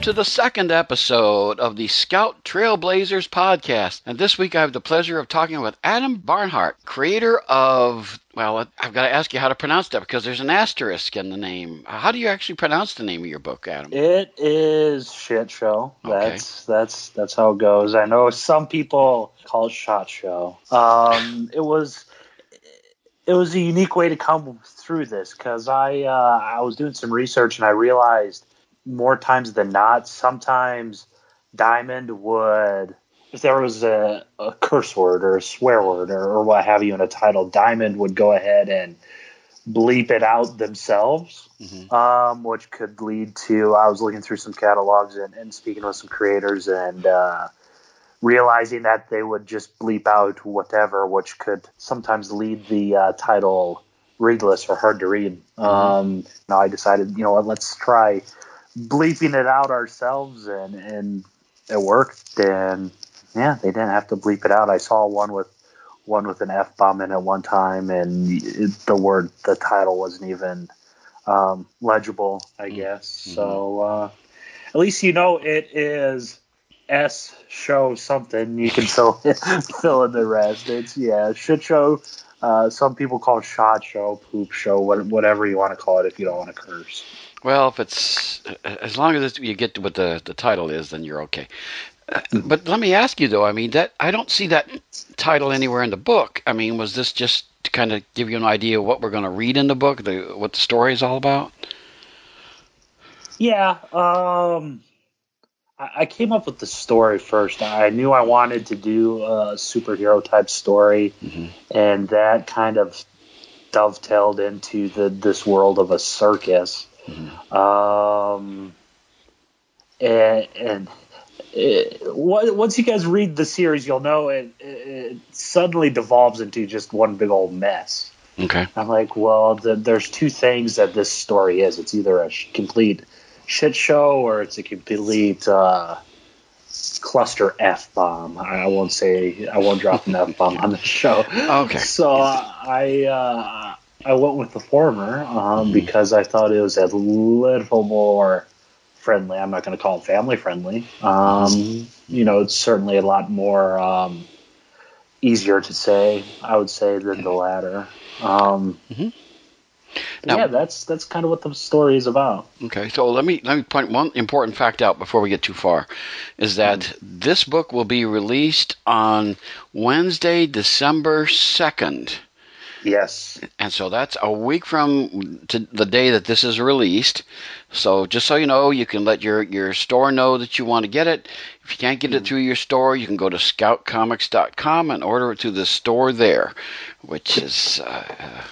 Welcome to the second episode of the Scout Trailblazers podcast. And this week I have the pleasure of talking with Adam Barnhardt, creator of, well, I've got to ask you how to pronounce that because there's an asterisk in the name. How do you actually pronounce the name of your book, Adam? It is shit show. Okay. That's that's that's how it goes. I know some people call it shot show. Um, it was it was a unique way to come through this because I uh, I was doing some research and I realized more times than not, sometimes Diamond would, if there was a, a curse word or a swear word or, or, what have you in a title, Diamond would go ahead and bleep it out themselves, mm-hmm. um, which could lead to. I was looking through some catalogs and, and speaking with some creators and uh, realizing that they would just bleep out whatever, which could sometimes lead the uh, title readless or hard to read. Mm-hmm. Um, now I decided, you know what, let's try bleeping it out ourselves, and and it worked. And yeah, they didn't have to bleep it out. I saw one with one with an f bomb in it one time, and it, the word the title wasn't even um, legible. I mm-hmm. guess mm-hmm. so. Uh, at least you know it is S show something. You can fill fill in the rest. It's yeah, shit show. Uh, some people call it shot show, poop show, whatever you want to call it if you don't want to curse. Well, if it's as long as you get to what the the title is, then you're okay. Uh, but let me ask you though. I mean, that I don't see that title anywhere in the book. I mean, was this just to kind of give you an idea of what we're going to read in the book, the what the story is all about? Yeah, um, I, I came up with the story first. I knew I wanted to do a superhero type story, mm-hmm. and that kind of dovetailed into the this world of a circus. Mm-hmm. Um, and, and it, once you guys read the series, you'll know it, it, suddenly devolves into just one big old mess. Okay. I'm like, well, the, there's two things that this story is. It's either a complete shit show or it's a complete uh, cluster f bomb. I won't say I won't drop an f bomb on the show. Okay. So uh, I uh, I went with the former um, hmm. because I thought it was a little more friendly. I'm not going to call it family friendly. Um, hmm. you know, it's certainly a lot more um, easier to say, I would say, than the latter. Um, mm-hmm. Now, yeah, that's that's kind of what the story is about. Okay, so let me let me point one important fact out before we get too far, is that mm. this book will be released on Wednesday, December second. Yes. And so that's a week from the day that this is released. So just so you know, you can let your, your store know that you want to get it. If you can't get it hmm. through your store, you can go to scoutcomics.com and order it through the store there, which is uh,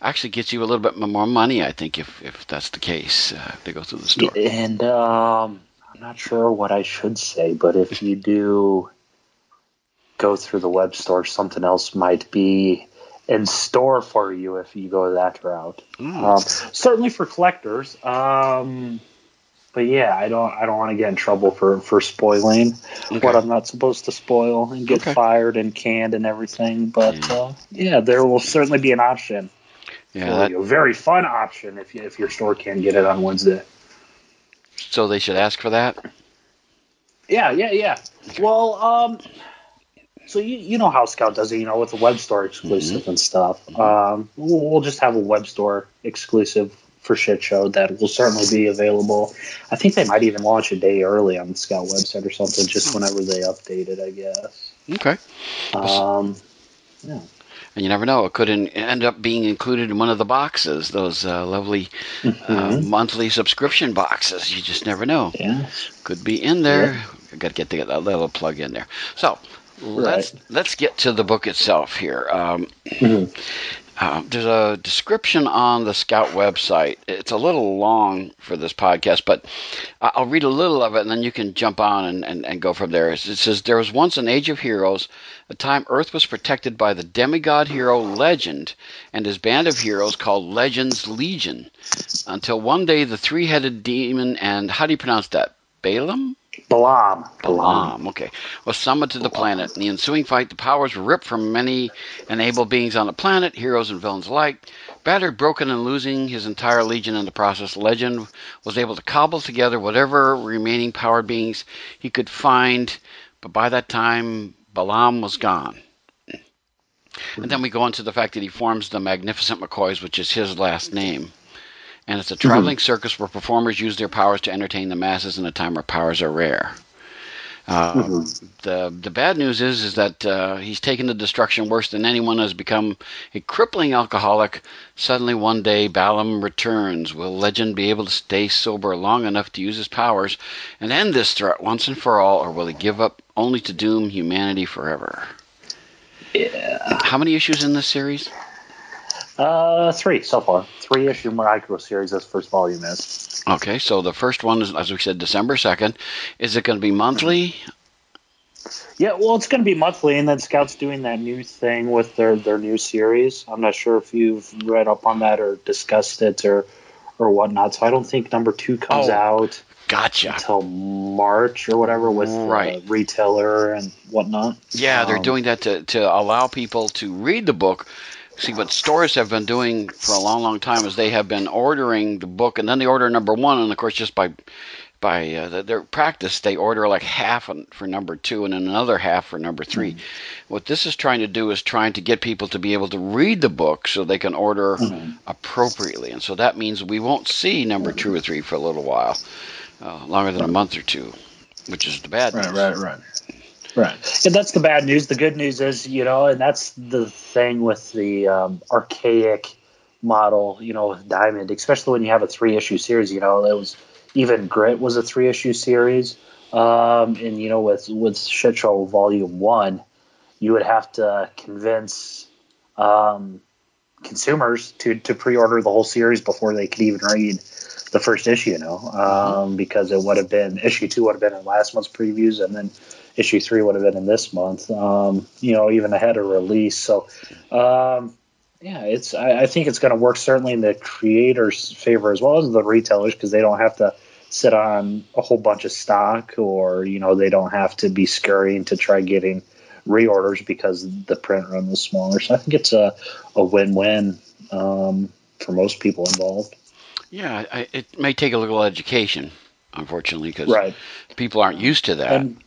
actually gets you a little bit more money, I think, if, if that's the case. Uh, they go through the store. And um, I'm not sure what I should say, but if you do go through the web store, something else might be in store for you if you go that route. Mm. Um, certainly for collectors. Um, but yeah, I don't I don't want to get in trouble for for spoiling okay. what I'm not supposed to spoil and get okay. fired and canned and everything. But mm. uh, yeah, there will certainly be an option. Yeah, that, a very fun option if you, if your store can get it on Wednesday. So they should ask for that. Yeah, yeah, yeah. Well, um, so you, you know how Scout does it, you know, with the web store exclusive mm-hmm. and stuff. Um, we'll, we'll, just have a web store exclusive for Shit Show that will certainly be available. I think they might even launch a day early on the Scout website or something, just whenever they update it, I guess. Okay. Um, yeah. And you never know; it could end up being included in one of the boxes, those uh, lovely mm-hmm. uh, monthly subscription boxes. You just never know. Yeah, could be in there. Yeah. Got to get that little plug in there. So let's right. let's get to the book itself here. Um, mm-hmm. uh, there's a description on the Scout website. It's a little long for this podcast, but I'll read a little of it and then you can jump on and, and, and go from there. It says, There was once an age of heroes, a time Earth was protected by the demigod hero Legend and his band of heroes called Legend's Legion, until one day the three headed demon and, how do you pronounce that? Balaam? Balaam. Balaam, okay. Was summoned to the planet. In the ensuing fight, the powers were ripped from many and able beings on the planet, heroes and villains alike. Battered, broken, and losing his entire legion in the process, Legend was able to cobble together whatever remaining powered beings he could find, but by that time, Balaam was gone. And then we go into the fact that he forms the Magnificent McCoys, which is his last name. And it's a traveling mm-hmm. circus where performers use their powers to entertain the masses in a time where powers are rare. Uh, mm-hmm. The the bad news is is that uh, he's taken the destruction worse than anyone has become a crippling alcoholic. Suddenly one day Balaam returns. Will Legend be able to stay sober long enough to use his powers and end this threat once and for all, or will he give up only to doom humanity forever? Yeah. How many issues in this series? Uh, three so far. Three issue micro series. This first volume is. Okay, so the first one is, as we said, December second. Is it going to be monthly? Yeah, well, it's going to be monthly, and then Scout's doing that new thing with their their new series. I'm not sure if you've read up on that or discussed it or or whatnot. So I don't think number two comes oh. out. Gotcha. Until March or whatever with right. retailer and whatnot. Yeah, they're um, doing that to, to allow people to read the book. See, what stores have been doing for a long, long time is they have been ordering the book, and then they order number one, and of course, just by by uh, their practice, they order like half for number two and another half for number 3 mm-hmm. What this is trying to do is trying to get people to be able to read the book so they can order mm-hmm. appropriately, and so that means we won't see number two or three for a little while uh, longer than a month or two, which is the bad news. right, news. Right, right, right. And that's the bad news. The good news is, you know, and that's the thing with the um, archaic model, you know, with Diamond, especially when you have a three issue series, you know, it was even Grit was a three issue series. Um, and, you know, with, with Shit Show Volume 1, you would have to convince um, consumers to, to pre order the whole series before they could even read the first issue, you know, um, because it would have been issue two would have been in last month's previews, and then issue three would have been in this month, um, you know, even ahead of release. So, um, yeah, it's I, I think it's going to work certainly in the creators' favor as well as the retailers because they don't have to sit on a whole bunch of stock or you know they don't have to be scurrying to try getting reorders because the print run was smaller. So I think it's a, a win-win um, for most people involved. Yeah, I, it may take a little education, unfortunately, because right. people aren't used to that. And,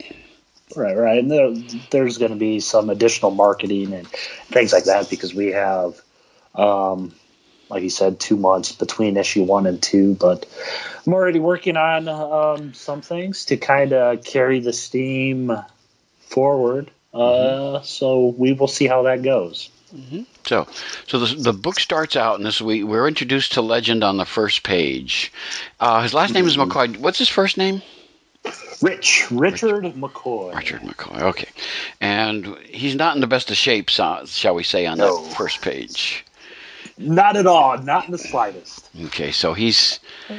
right, right. And there, there's going to be some additional marketing and things like that because we have, um, like you said, two months between issue one and two. But I'm already working on um, some things to kind of carry the steam forward. Mm-hmm. Uh, so we will see how that goes. Mm-hmm. So, so the, the book starts out, and this we we're introduced to Legend on the first page. Uh, his last name is mm-hmm. McCoy. What's his first name? Rich Richard McCoy. Richard McCoy. Okay, and he's not in the best of shape, shall we say, on no. that first page. Not at all. Not in the slightest. Okay, so he's, uh,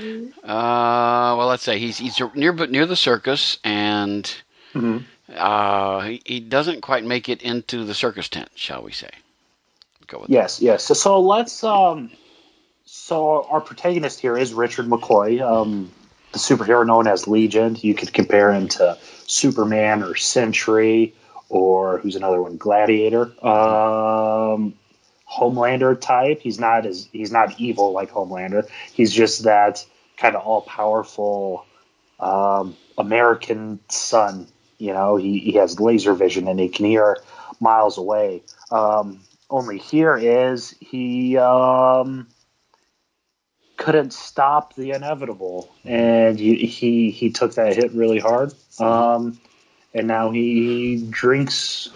well, let's say he's he's near but near the circus, and mm-hmm. uh, he, he doesn't quite make it into the circus tent, shall we say? go with yes, that. yes. So, so let's. Um, so our protagonist here is Richard McCoy, um, the superhero known as Legion. You could compare him to Superman or Sentry, or who's another one, Gladiator, um, Homelander type. He's not as he's not evil like Homelander. He's just that kind of all powerful um, American son. You know, he, he has laser vision and he can hear miles away. Um, only here is he um, couldn't stop the inevitable, and he he, he took that hit really hard. Um, and now he drinks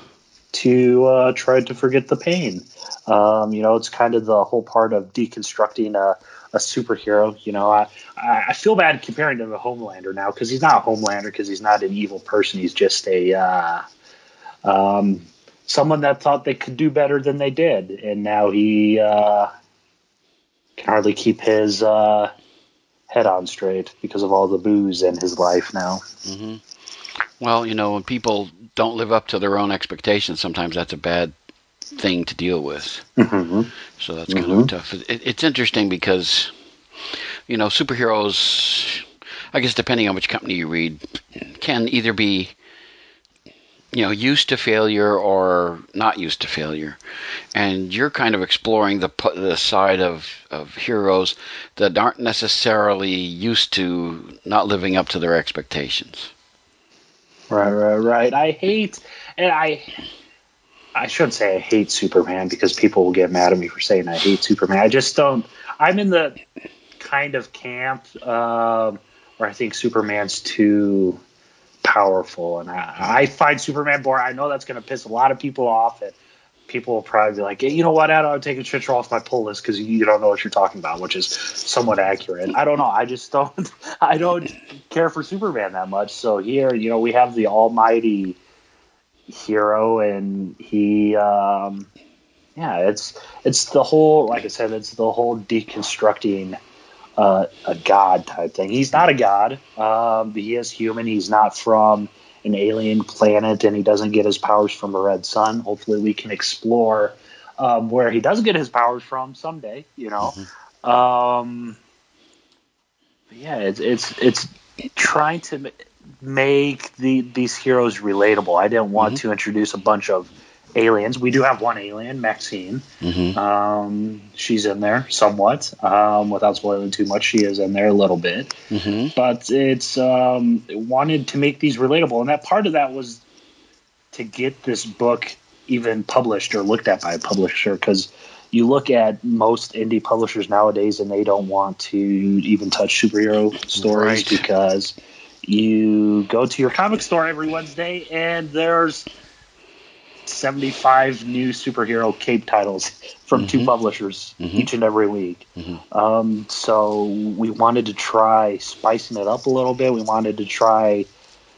to uh, try to forget the pain. Um, you know, it's kind of the whole part of deconstructing a, a superhero. You know, I, I feel bad comparing him to Homelander now because he's not a Homelander because he's not an evil person. He's just a uh, um, someone that thought they could do better than they did, and now he uh, can hardly keep his uh, head on straight because of all the booze in his life now. Mm-hmm. Well, you know, when people don't live up to their own expectations, sometimes that's a bad thing to deal with. Mm-hmm. So that's kind mm-hmm. of tough. It, it's interesting because, you know, superheroes, I guess depending on which company you read, can either be you know used to failure or not used to failure, and you're kind of exploring the the side of of heroes that aren't necessarily used to not living up to their expectations. Right, right, right. I hate, and I I shouldn't say I hate Superman because people will get mad at me for saying I hate Superman. I just don't. I'm in the kind of camp um, where I think Superman's too powerful, and I, I find Superman boring. I know that's going to piss a lot of people off, and people will probably be like, hey, you know what, Adam, I'm taking Stitcher off my pull list because you don't know what you're talking about, which is somewhat accurate. I don't know. I just don't. I don't care for Superman that much. So here, you know, we have the almighty hero, and he, um, yeah, it's it's the whole, like I said, it's the whole deconstructing uh, a god type thing. He's not a god. Um, he is human. He's not from an alien planet, and he doesn't get his powers from a red sun. Hopefully, we can explore um, where he does get his powers from someday. You know. Mm-hmm. Um, yeah, it's it's it's trying to make the these heroes relatable. I didn't want mm-hmm. to introduce a bunch of aliens. We do have one alien, Maxine. Mm-hmm. Um, she's in there somewhat. Um, without spoiling too much, she is in there a little bit. Mm-hmm. But it's um, wanted to make these relatable, and that part of that was to get this book even published or looked at by a publisher because you look at most indie publishers nowadays and they don't want to even touch superhero stories right. because you go to your comic store every Wednesday and there's 75 new superhero cape titles from mm-hmm. two publishers mm-hmm. each and every week. Mm-hmm. Um, so we wanted to try spicing it up a little bit. We wanted to try,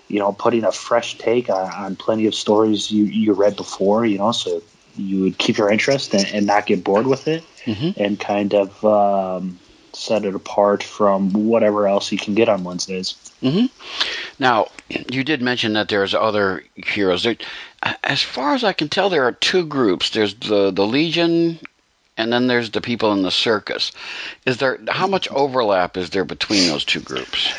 you know, putting a fresh take on, on plenty of stories you, you read before, you know, so you would keep your interest and, and not get bored with it mm-hmm. and kind of um, set it apart from whatever else you can get on Wednesdays. Mm-hmm. Now, you did mention that there's other heroes. There, as far as I can tell, there are two groups. There's the the Legion, and then there's the people in the circus. Is there how much overlap is there between those two groups?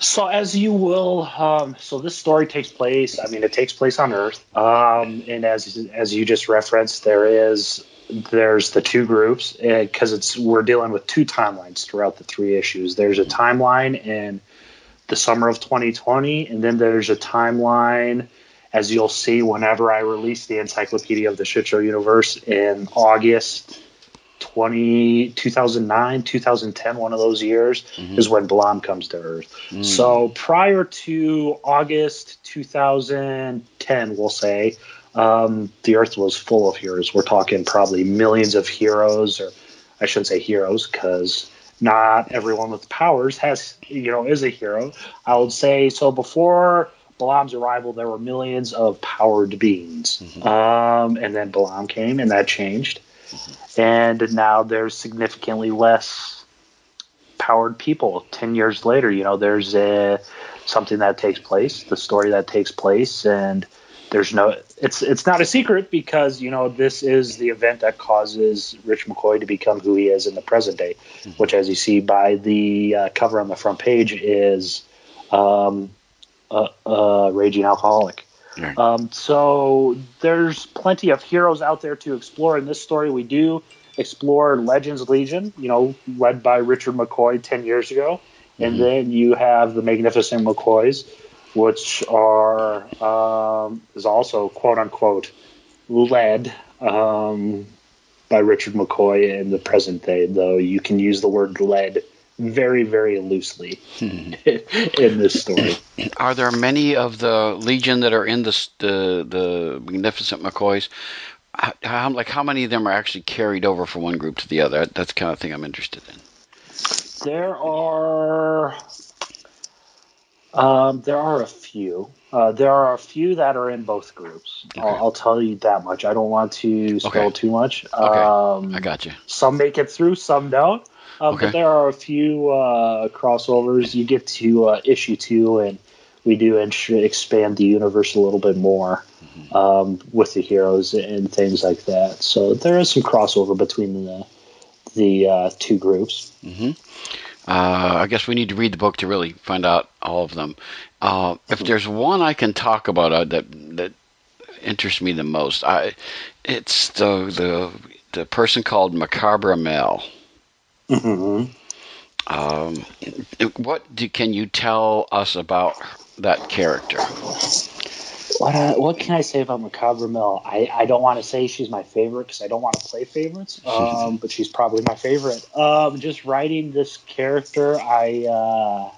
So as you will, um, so this story takes place. I mean, it takes place on Earth, um, and as as you just referenced, there is there's the two groups because it's we're dealing with two timelines throughout the three issues. There's a timeline in the summer of 2020, and then there's a timeline as you'll see whenever I release the Encyclopedia of the Shit Show Universe in August 20, 2009, 2010, one of those years, mm-hmm. is when Balaam comes to Earth. Mm. So prior to August 2010, we'll say, um, the Earth was full of heroes. We're talking probably millions of heroes, or I shouldn't say heroes, because not everyone with powers has, you know, is a hero. I would say so before Balaam's arrival, there were millions of powered beings. Mm-hmm. Um, and then Balaam came, and that changed. Mm-hmm. And now there's significantly less powered people. Ten years later, you know, there's a, something that takes place, the story that takes place, and there's no. It's it's not a secret because you know this is the event that causes Rich McCoy to become who he is in the present day, mm-hmm. which, as you see by the uh, cover on the front page, is. Um, a, a raging alcoholic. Right. Um, so there's plenty of heroes out there to explore. In this story, we do explore Legends Legion, you know, led by Richard McCoy 10 years ago. Mm-hmm. And then you have the Magnificent McCoys, which are, um, is also quote unquote led um, by Richard McCoy in the present day, though you can use the word led very, very loosely hmm. in this story. Are there many of the Legion that are in the the, the Magnificent McCoys? How, like how many of them are actually carried over from one group to the other? That's the kind of thing I'm interested in. There are um, there are a few. Uh, there are a few that are in both groups. Okay. I'll, I'll, tell you that much. I don't want to spoil okay. too much. Okay. Um, I got you. Some make it through, some don't. Um, okay. But there are a few uh, crossovers. You get to uh, issue two, and we do expand the universe a little bit more mm-hmm. um, with the heroes and things like that. So there is some crossover between the the uh, two groups. Mm-hmm. Uh, I guess we need to read the book to really find out all of them. Uh, if there's one I can talk about uh, that that interests me the most, I it's the the the person called Macabre Mel. Mm-hmm. Um, what do, can you tell us about that character? What uh, what can I say about Macabre Mel? I, I don't want to say she's my favorite because I don't want to play favorites, um, but she's probably my favorite. Um, just writing this character, I uh,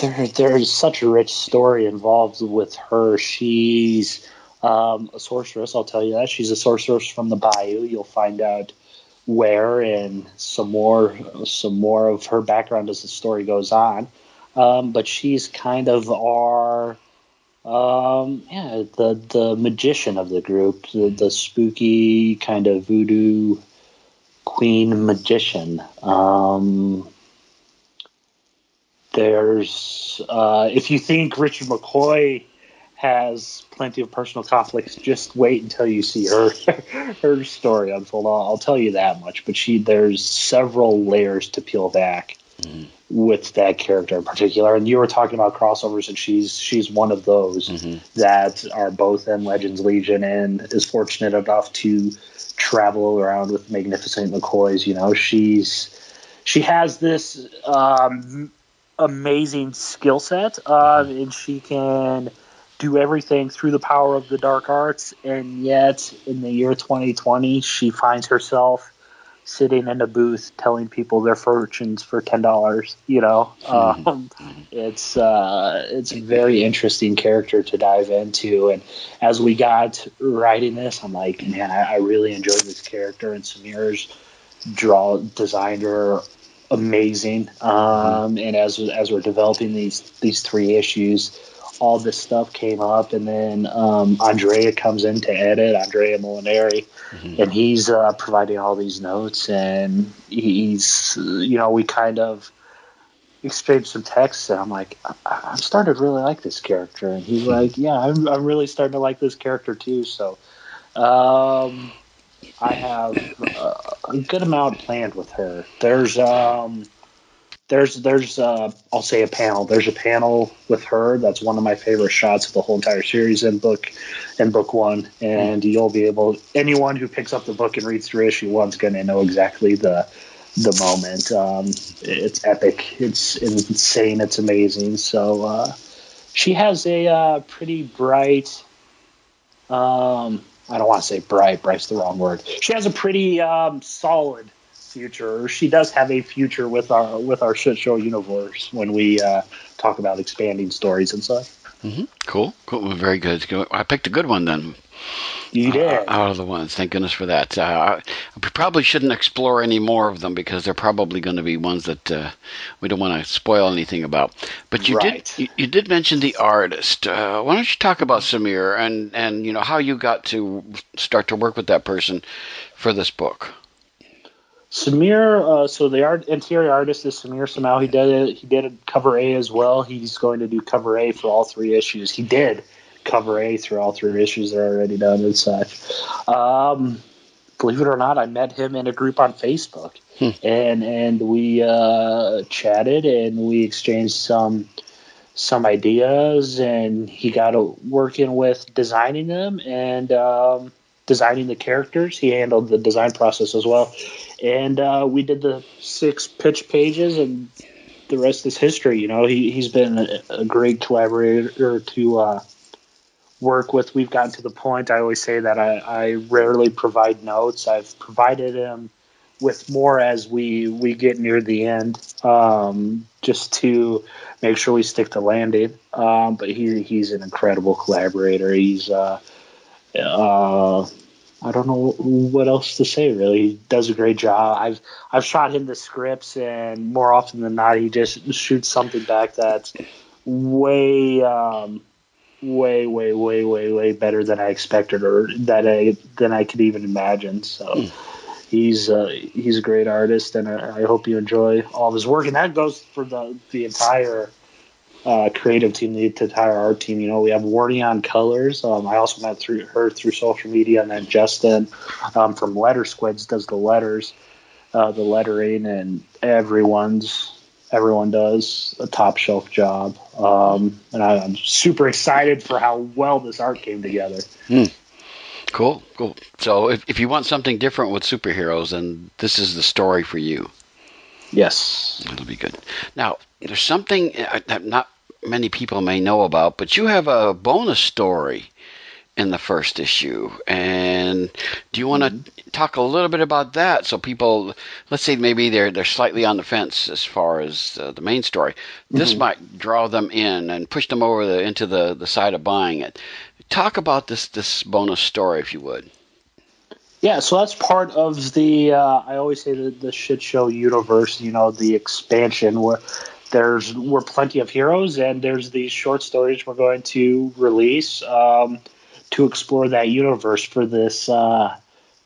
there there's such a rich story involved with her. She's um, a sorceress. I'll tell you that she's a sorceress from the Bayou. You'll find out where and some more some more of her background as the story goes on. Um, but she's kind of our um, yeah, the the magician of the group, the, the spooky kind of voodoo queen magician. Um, there's uh, if you think Richard McCoy has plenty of personal conflicts, just wait until you see her her story unfold. I'll, I'll, tell you that much. But she there's several layers to peel back. Mm-hmm with that character in particular. And you were talking about crossovers, and she's she's one of those mm-hmm. that are both in Legends Legion and is fortunate enough to travel around with Magnificent McCoys. You know, she's she has this um, amazing skill set, uh, and she can do everything through the power of the dark arts. And yet, in the year 2020, she finds herself sitting in a booth telling people their fortunes for ten dollars. You know, mm-hmm. um, it's uh, it's a very interesting character to dive into. And as we got writing this, I'm like, man, I, I really enjoyed this character, and Samir's draw designed her amazing. Um, mm-hmm. and as as we're developing these these three issues all this stuff came up, and then um, Andrea comes in to edit, Andrea Molinari, mm-hmm. and he's uh, providing all these notes, and he's, you know, we kind of exchanged some texts, and I'm like, I'm starting to really like this character, and he's like, yeah, I'm, I'm really starting to like this character too, so. Um, I have a good amount planned with her. There's um, there's there's uh, I'll say a panel. There's a panel with her that's one of my favorite shots of the whole entire series in book in book one, and you'll be able anyone who picks up the book and reads through issue one's going to know exactly the the moment. Um, it's epic. It's insane. It's amazing. So uh, she has a uh, pretty bright. Um, I don't want to say bright. Bright's the wrong word. She has a pretty um, solid future. She does have a future with our with our shit show universe when we uh, talk about expanding stories and such. Mm-hmm. Cool, cool, very good. I picked a good one then. You did uh, out of the ones. Thank goodness for that. Uh, I probably shouldn't explore any more of them because they're probably going to be ones that uh, we don't want to spoil anything about. But you right. did you, you, did mention the artist. Uh, why don't you talk about Samir and and you know how you got to start to work with that person for this book? Samir, uh, so the art interior artist is Samir Samal. He did. He did cover A as well. He's going to do cover A for all three issues. He did cover A through all three issues. They're already done and such. Um, believe it or not, I met him in a group on Facebook, hmm. and and we uh, chatted and we exchanged some some ideas, and he got working with designing them and. Um, designing the characters. He handled the design process as well. And uh, we did the six pitch pages, and the rest is history. You know, he, he's been a, a great collaborator to uh, work with. We've gotten to the point, I always say that I, I rarely provide notes. I've provided him with more as we, we get near the end, um, just to make sure we stick to landing. Um, but he, he's an incredible collaborator. He's uh, uh, I don't know what else to say. Really, he does a great job. I've I've shot him the scripts, and more often than not, he just shoots something back that's way, um, way, way, way, way, way better than I expected, or that I than I could even imagine. So. Mm. He's uh, he's a great artist, and I, I hope you enjoy all of his work. And that goes for the the entire uh, creative team, lead to the entire art team. You know, we have Wardion Colors. Um, I also met through her through social media, and then Justin um, from Letter Squids does the letters. uh, the lettering, and everyone's everyone does a top shelf job. Um, and I, am super excited for how well this art came together. Hmm. Cool, cool. So if, if you want something different with superheroes, then this is the story for you. Yes. it'll be good. Now, there's something that not many people may know about, but you have a bonus story in the first issue. And do you want to mm-hmm. talk a little bit about that so people, let's say maybe they're they're slightly on the fence as far as uh, the main story. This mm-hmm. might draw them in and push them over the, into the, the side of buying it. Talk about this this bonus story if you would. Yeah, so that's part of the. Uh, I always say the, the shit show universe. You know, the expansion where there's we're plenty of heroes, and there's these short stories we're going to release. Um, to explore that universe for this uh,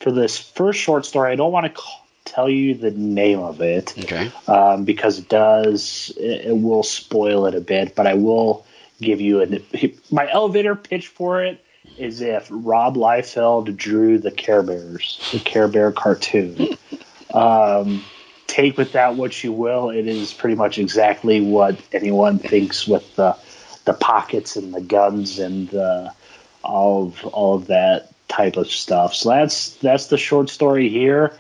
for this first short story. I don't want to tell you the name of it, okay? Um, because it does it, it, will spoil it a bit. But I will give you an my elevator pitch for it is if Rob Liefeld drew the Care Bears, the Care Bear cartoon. um, take with that what you will. It is pretty much exactly what anyone thinks with the the pockets and the guns and the all of all of that type of stuff. So that's that's the short story here.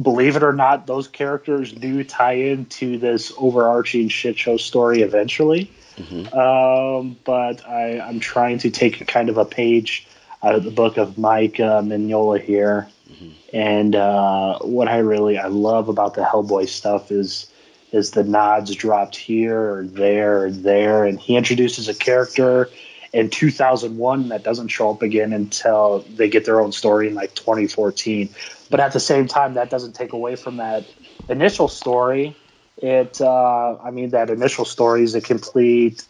Believe it or not, those characters do tie into this overarching shit show story eventually. Mm-hmm. Um, but I, I'm trying to take kind of a page out of the book of Mike uh, Mignola here. Mm-hmm. And uh, what I really I love about the Hellboy stuff is is the nods dropped here or there or there, and he introduces a character in 2001 that doesn't show up again until they get their own story in like 2014 but at the same time that doesn't take away from that initial story. It uh, i mean that initial story is a complete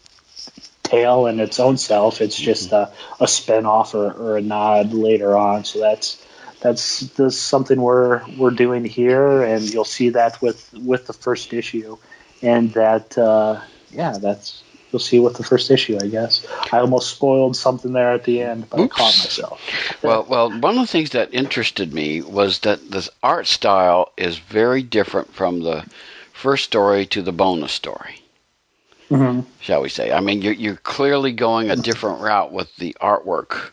tale in its own self. It's just a, a spin-off or, or a nod later on. So that's that's, that's something we're we're doing here and you'll see that with with the first issue and that uh, yeah that's you'll see with the first issue, I guess. I almost spoiled something there at the end, but Oops. I caught myself. well, well, one of the things that interested me was that the art style is very different from the first story to the bonus story. Mm-hmm. Shall we say? I mean, you're, you're clearly going a different route with the artwork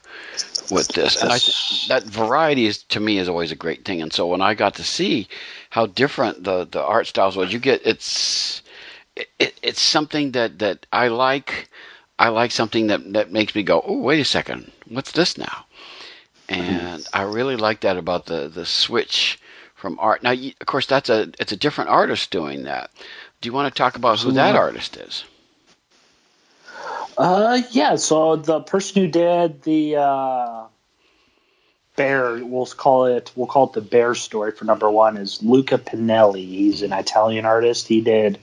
with this, and I th- that variety is to me is always a great thing. And so when I got to see how different the the art styles was, you get it's it, it's something that, that I like. I like something that, that makes me go, oh, wait a second, what's this now? And I really like that about the, the switch from art. Now, of course, that's a it's a different artist doing that. Do you want to talk about who that artist is? Uh, yeah. So the person who did the uh, bear, we'll call it we'll call it the bear story for number one is Luca Pinelli. He's an Italian artist. He did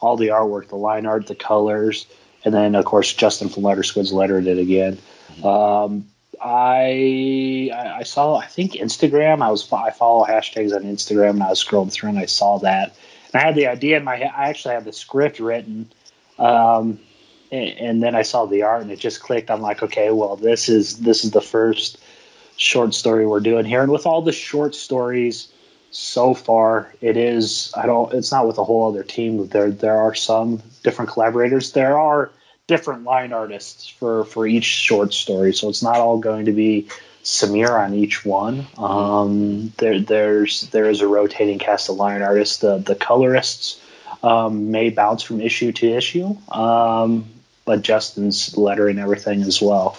all the artwork, the line art, the colors, and then of course Justin from Letter Squids lettered it again. Um, I I saw I think Instagram. I was I follow hashtags on Instagram and I was scrolling through and I saw that. And I had the idea in my head. I actually had the script written, um, and, and then I saw the art and it just clicked. I'm like, okay, well this is this is the first short story we're doing here, and with all the short stories so far it is i don't it's not with a whole other team. There there are some different collaborators. There are different line artists for for each short story. So it's not all going to be samir on each one. Um, there there's there is a rotating cast of line artists. The the colorists um, may bounce from issue to issue um, but justin's lettering everything as well.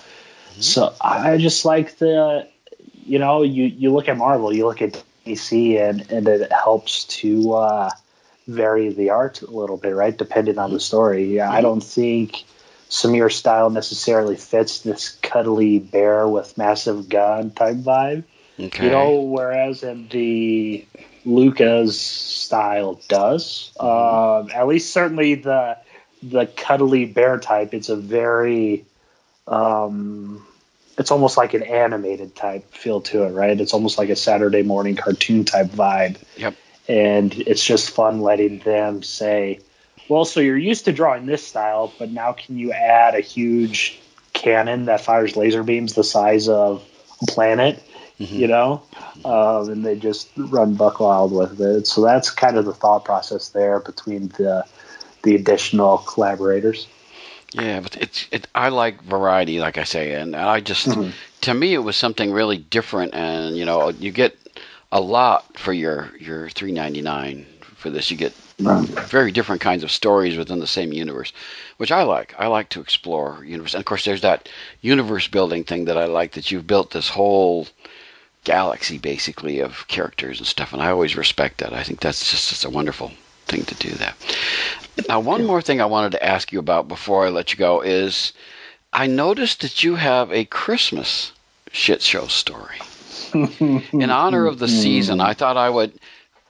So i just like the you know you you look at marvel you look at DC, and and it helps to uh, vary the art a little bit, right? Depending on the story. Yeah, I don't think Samir's style necessarily fits this cuddly bear with massive gun type vibe. Okay. You know, whereas in the Luca's style does. Mm-hmm. Uh, at least certainly the the cuddly bear type. It's a very um, it's almost like an animated type feel to it, right? It's almost like a Saturday morning cartoon type vibe. Yep. And it's just fun letting them say, well, so you're used to drawing this style, but now can you add a huge cannon that fires laser beams the size of a planet mm-hmm. you know, um, and they just run buck wild with it. So that's kind of the thought process there between the the additional collaborators. Yeah, but it's it. I like variety, like I say, and I just mm-hmm. to me it was something really different, and you know you get a lot for your your three ninety nine for this. You get very different kinds of stories within the same universe, which I like. I like to explore universe, and of course, there's that universe building thing that I like. That you've built this whole galaxy basically of characters and stuff, and I always respect that. I think that's just, just a wonderful thing to do that. Now, one more thing I wanted to ask you about before I let you go is I noticed that you have a Christmas shit show story. In honor of the season, I thought I would.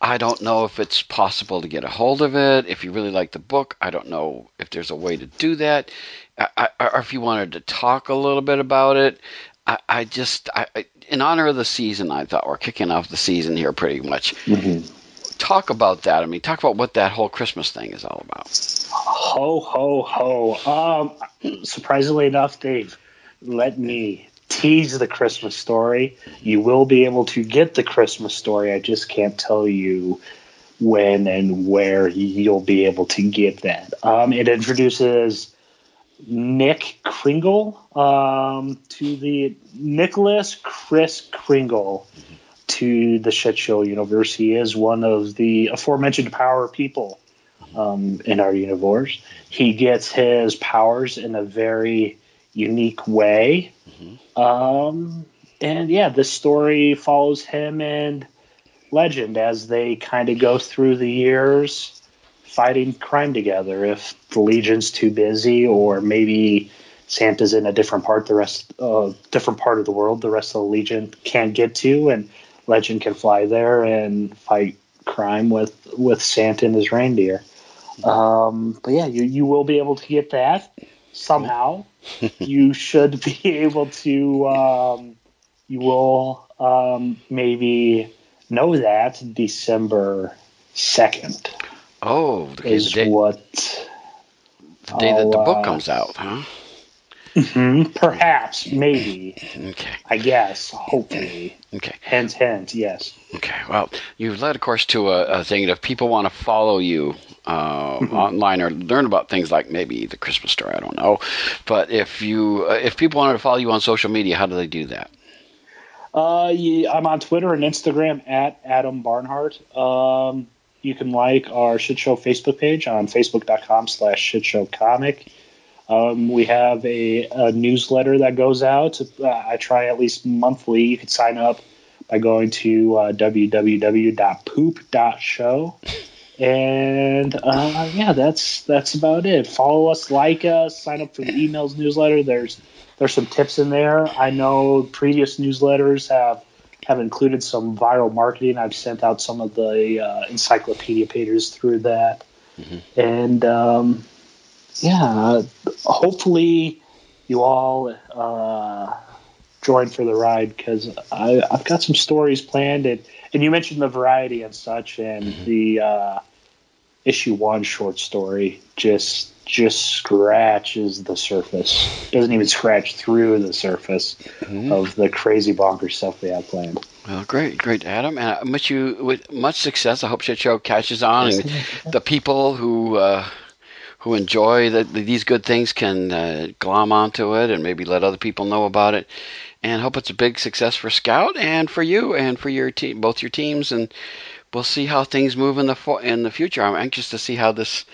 I don't know if it's possible to get a hold of it. If you really like the book, I don't know if there's a way to do that. I, I, or if you wanted to talk a little bit about it. I, I just, I, in honor of the season, I thought we're kicking off the season here pretty much. Mm-hmm talk about that. I mean, talk about what that whole Christmas thing is all about. Ho, ho, ho. Um, surprisingly enough, Dave, let me tease the Christmas story. You will be able to get the Christmas story. I just can't tell you when and where you'll be able to get that. Um, it introduces Nick Kringle um, to the Nicholas Chris Kringle to the shit show universe. He is one of the aforementioned power people um, in our universe. He gets his powers in a very unique way. Mm-hmm. Um, and yeah, this story follows him and Legend as they kind of go through the years fighting crime together. If the Legion's too busy, or maybe Santa's in a different part, the rest, uh, different part of the world, the rest of the Legion can't get to, and Legend can fly there and fight crime with with Santa and his reindeer. Um, but yeah, you you will be able to get that somehow. you should be able to. Um, you will um, maybe know that December second. Oh, is the day, what the day that the book uh, comes out, huh? Mm-hmm. Perhaps, maybe. Okay. I guess, hopefully. Okay. Hint, hint, yes. Okay. Well, you've led, of course, to a, a thing that if people want to follow you uh, mm-hmm. online or learn about things like maybe the Christmas story, I don't know. But if you, uh, if people wanted to follow you on social media, how do they do that? Uh, yeah, I'm on Twitter and Instagram at Adam Barnhardt. Um, you can like our Shit Show Facebook page on facebook.com slash shitshowcomic. Um, we have a, a, newsletter that goes out. Uh, I try at least monthly. You can sign up by going to uh, www.poop.show. And uh, yeah, that's that's about it. Follow us, like us, sign up for the emails newsletter. There's there's some tips in there. I know previous newsletters have have included some viral marketing. I've sent out some of the uh, encyclopedia pages through that, mm-hmm. and um, yeah, hopefully you all uh, join for the ride because I've got some stories planned and, and you mentioned the variety and such and mm-hmm. the uh, issue one short story just just scratches the surface doesn't even scratch through the surface mm-hmm. of the crazy bonkers stuff we have planned well, great, great, Adam, and I wish you with much success. I hope Shit Show catches on, and the people who uh, who enjoy the, these good things can uh, glom onto it and maybe let other people know about it. And hope it's a big success for Scout and for you and for your team, both your teams. And we'll see how things move in the fo- in the future. I'm anxious to see how this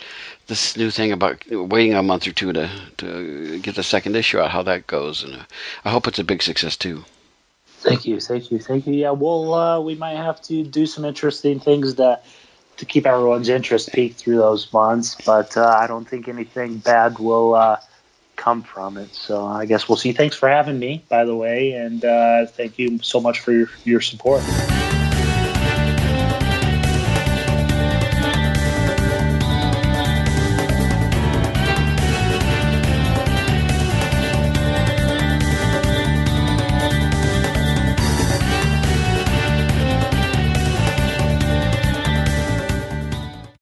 this new thing about waiting a month or two to to get the second issue out, how that goes. And uh, I hope it's a big success too. Thank you, thank you, thank you. Yeah, well, uh, we might have to do some interesting things that to keep everyone's interest peaked through those months. But uh, I don't think anything bad will uh, come from it. So I guess we'll see. Thanks for having me, by the way, and uh, thank you so much for your, your support.